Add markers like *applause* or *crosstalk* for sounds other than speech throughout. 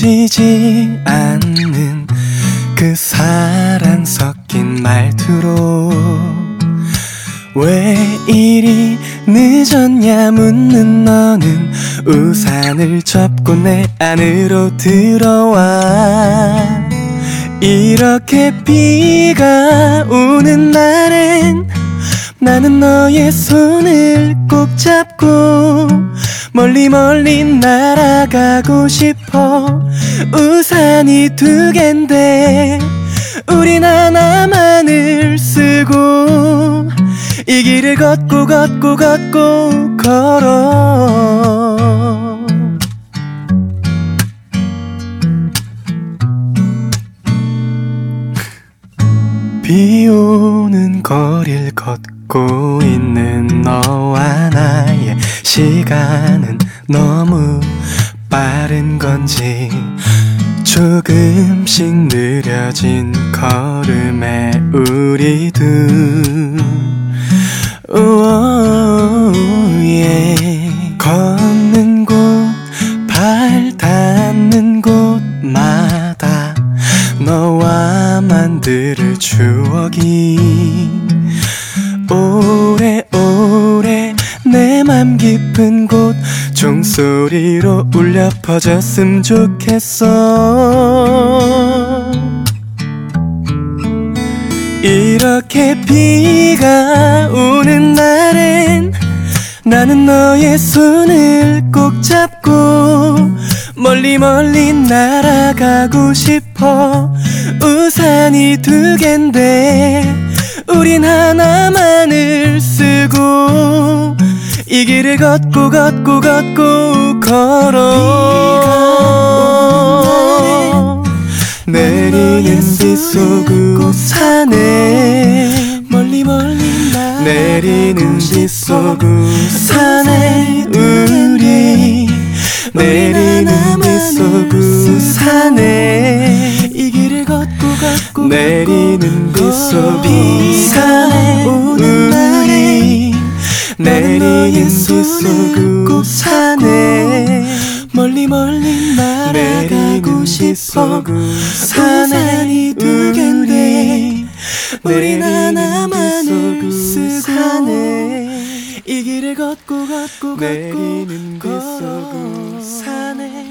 지지 않는 그 사랑 섞인 말투로 왜 이리 늦었냐 묻는 너는 우산을 접고 내 안으로 들어와. 이렇게 비가 오는 날엔 나는 너의 손을 꼭 잡고 멀리 멀리 날아가고 싶어. 우산이 두 갠데 우린 하나만을 쓰고 이 길을 걷고 걷고 걷고 걸어. *laughs* 비 오는 거리를 걷고 있는 너와 나의 시간은 너무 빠른 건지 조금씩 느려진 걸음에 우리 둘 오, 예. 걷는 곳, 발 닿는 곳마다 너와 만들 추억이 오래오래 내 맘 깊은 곳 종소리로 울려 퍼졌음 좋겠어. 이렇게 비가 오는 날엔 나는 너의 손을 꼭 잡고 멀리 멀리 날아가고 싶어. 우산이 두 갠데 우린 하나만을 쓰고 이 길을 걷고 걷고 걷고 걸어 내리는 비 속으로 사네 멀리 멀리 내리는 비 속으로 사네 우리 내리는 비 속으로 사네 이 길을 걷고 걷고 내리는 비 속으로 사네 우리 내리는 비 속으로 사네. 멀리 멀리 날아가고 싶어 산이 두 갠데 우린 하나만을 쓰고 이 길을 걷고 걷고 걷고 사네. 우리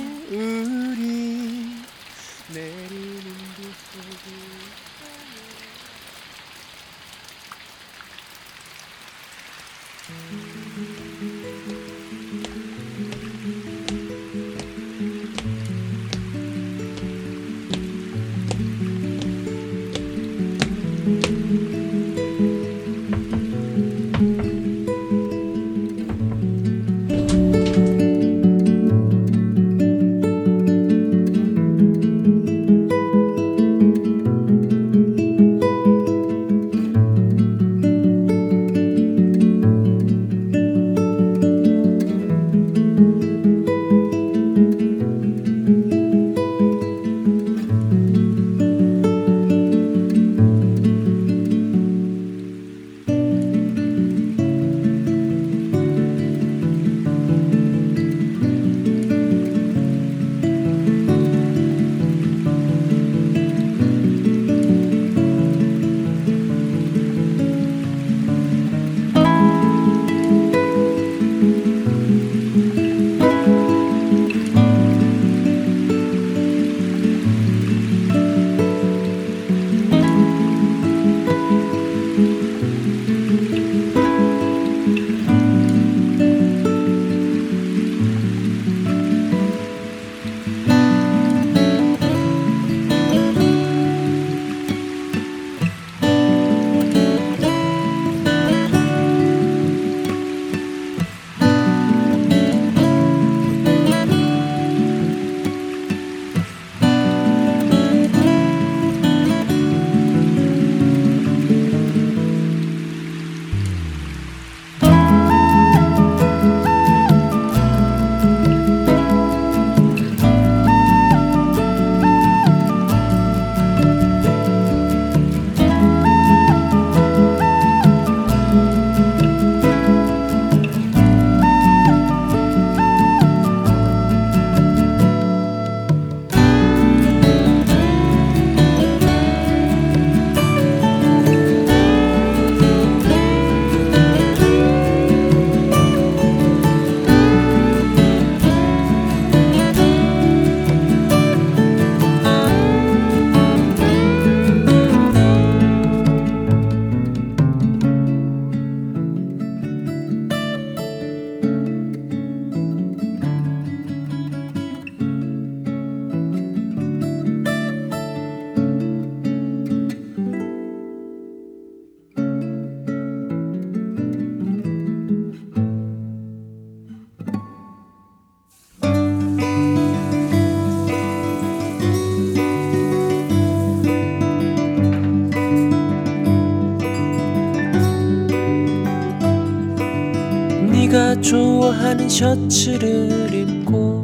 하는 셔츠를 입고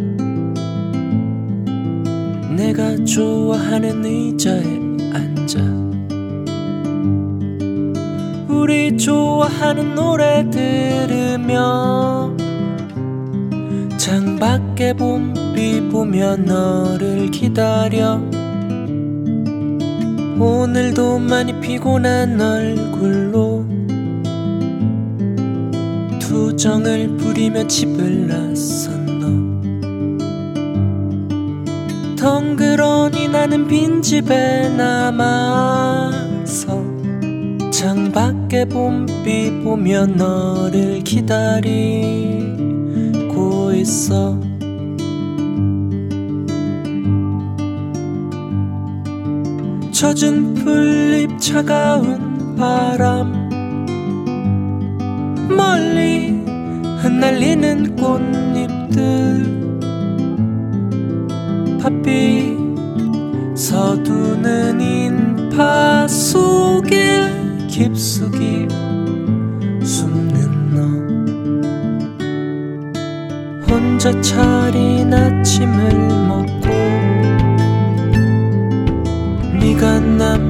내가 좋아하는 의자에 앉아 우리 좋아하는 노래 들으며 창밖에 봄비 보며 너를 기다려 오늘도 많이 피곤한 얼굴로 투정을 부리며 집을 나선 너. 덩그러니 나는 빈집에 남아서 창밖에 봄비 보며 너를 기다리고 있어. 젖은 풀잎 차가운 바람 멀리 흩날리는 꽃잎들. 바삐 서두는 인파 속에 깊숙이 숨는 너. 혼자 차린 아침을 먹고 네가 남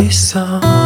있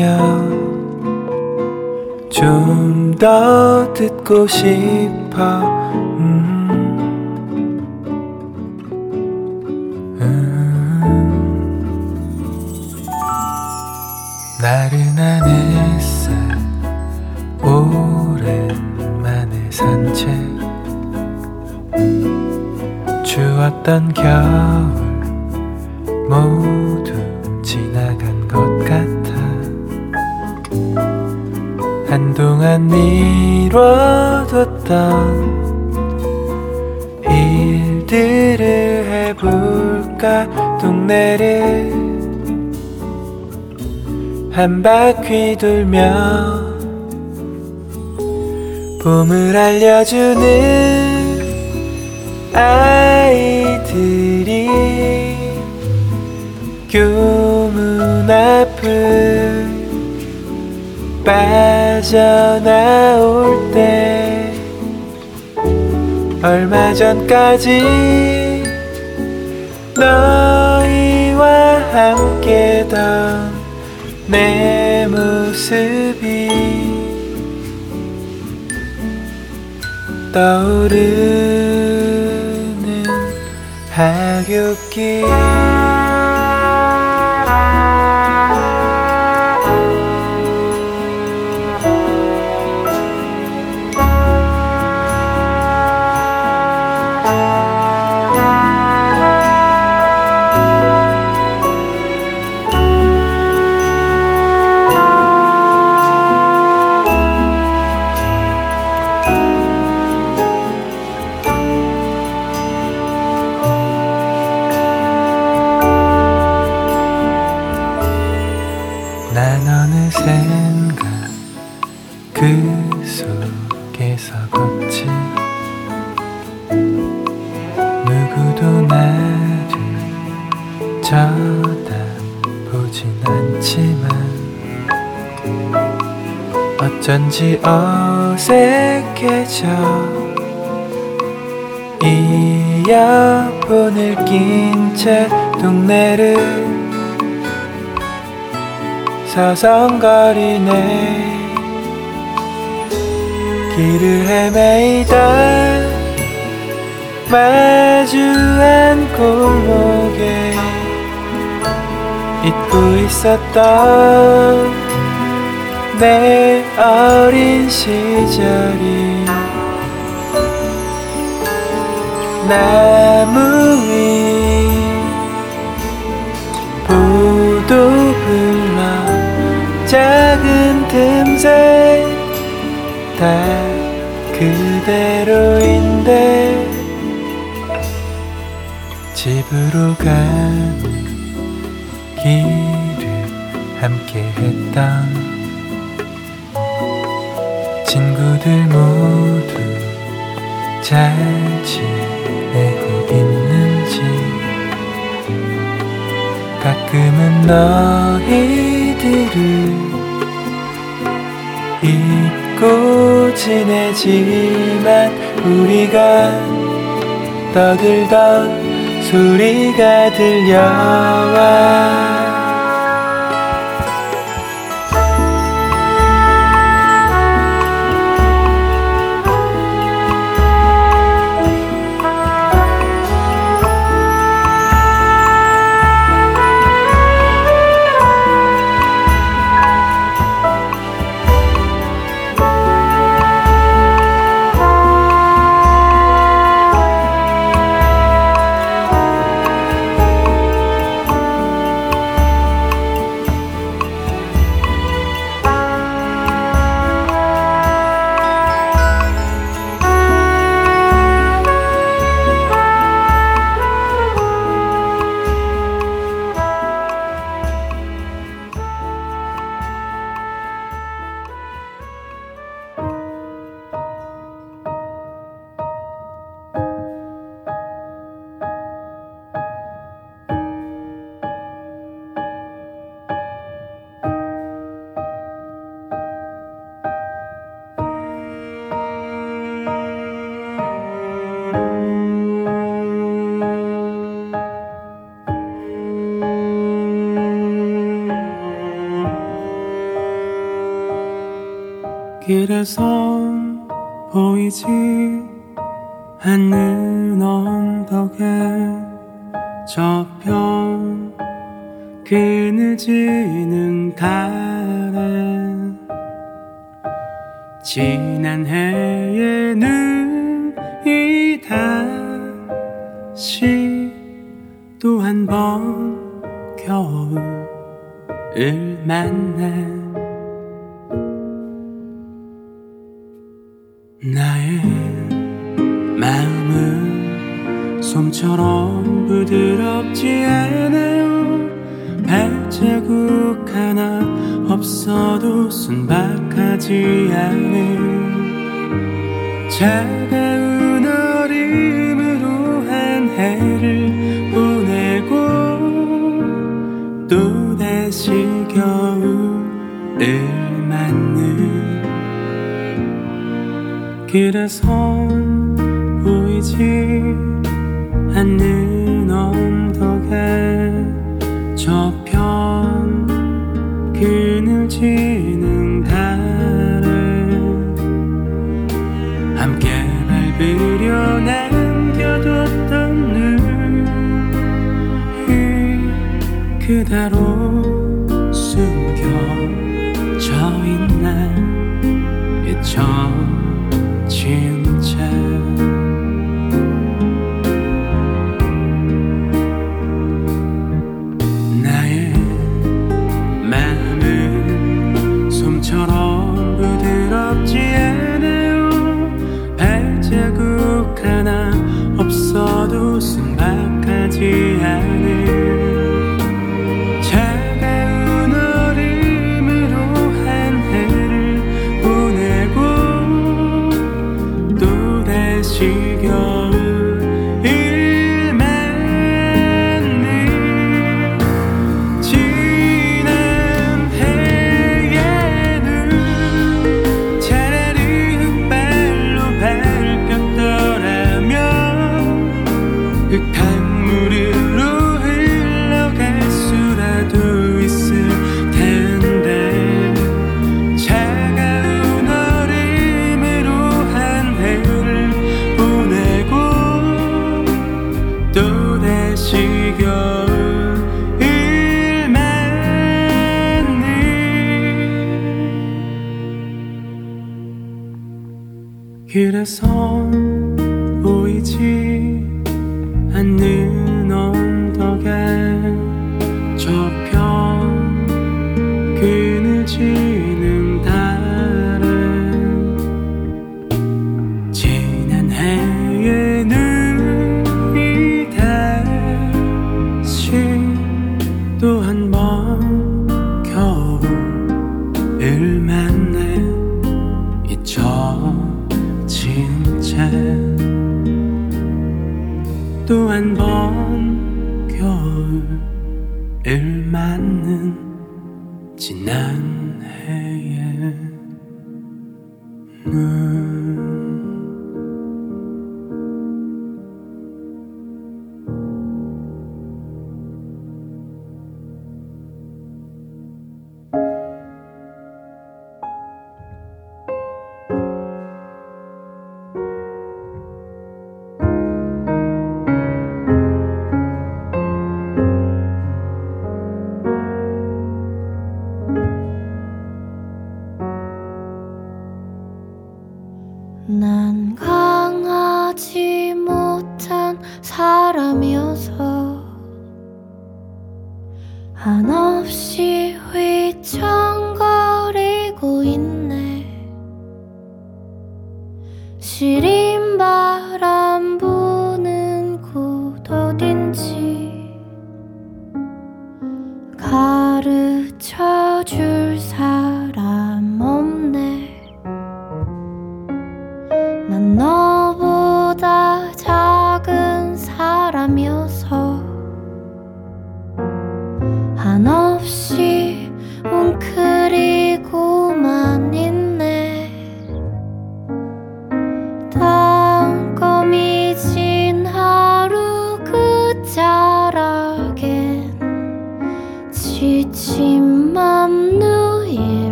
기울여 좀더 듣고 싶어 음. 음. 나른한 햇살 오랜만에 산책 추웠던 겨울 모 한동안 미뤄뒀던 일들을 해볼까 동네를 한 바퀴 돌며 봄을 알려주는 아이들이 교문 앞을 빠져나올 때 얼마 전까지 너희와 함께던 내 모습이 떠오르는 하굣길 어쩐지 어색해져. 이어폰을 낀 채 동네를 서성거리네. 길을 헤매이다. 마주한 골목에 잊고 있었던 내 어린 시절이 나무 위 보도 불러 작은 틈새 다 그대로인데 집으로 가는 길을 함께 했던 친구들 모두 잘 지내고 있는지 가끔은 너희들을 잊고 지내지만 우리가 떠들던 소리가 들려와 멀리선 보이지 않는 언덕에 저편 그늘지는 달에 지 않은 차가운 어림으로 한 해를 보내고 또다시 겨울을 맞는 그래서 보이지 않는 언덕에 저편 그늘지 that old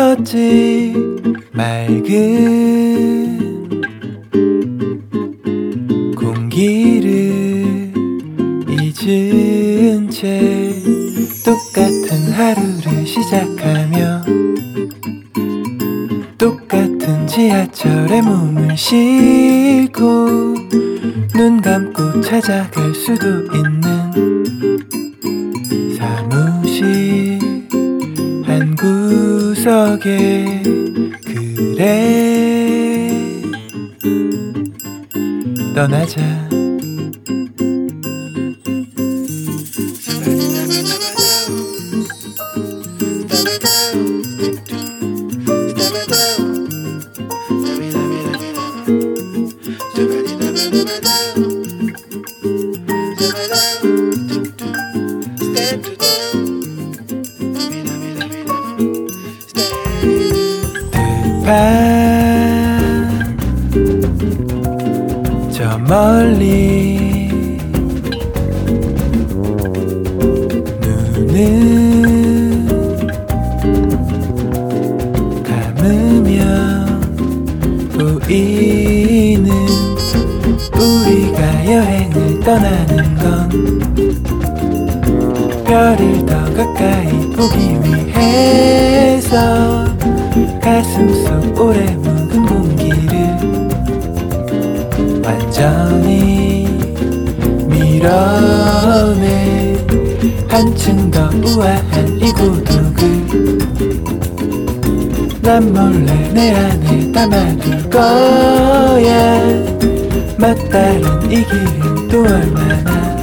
흘렀지 맑은 공기를 잊은 채 똑같은 하루를 시작하며 똑같은 지하철에 몸을 쉬고 눈 감고 찾아갈 수도 있는 행복하게 그래. 떠나자. 보기 위해서 가슴 속 오래 묵은 공기를 완전히 밀어내. 한층 더 우아한 이 고독을 난 몰래 내 안에 담아둘 거야. 맞다른 이 길은 또 얼마나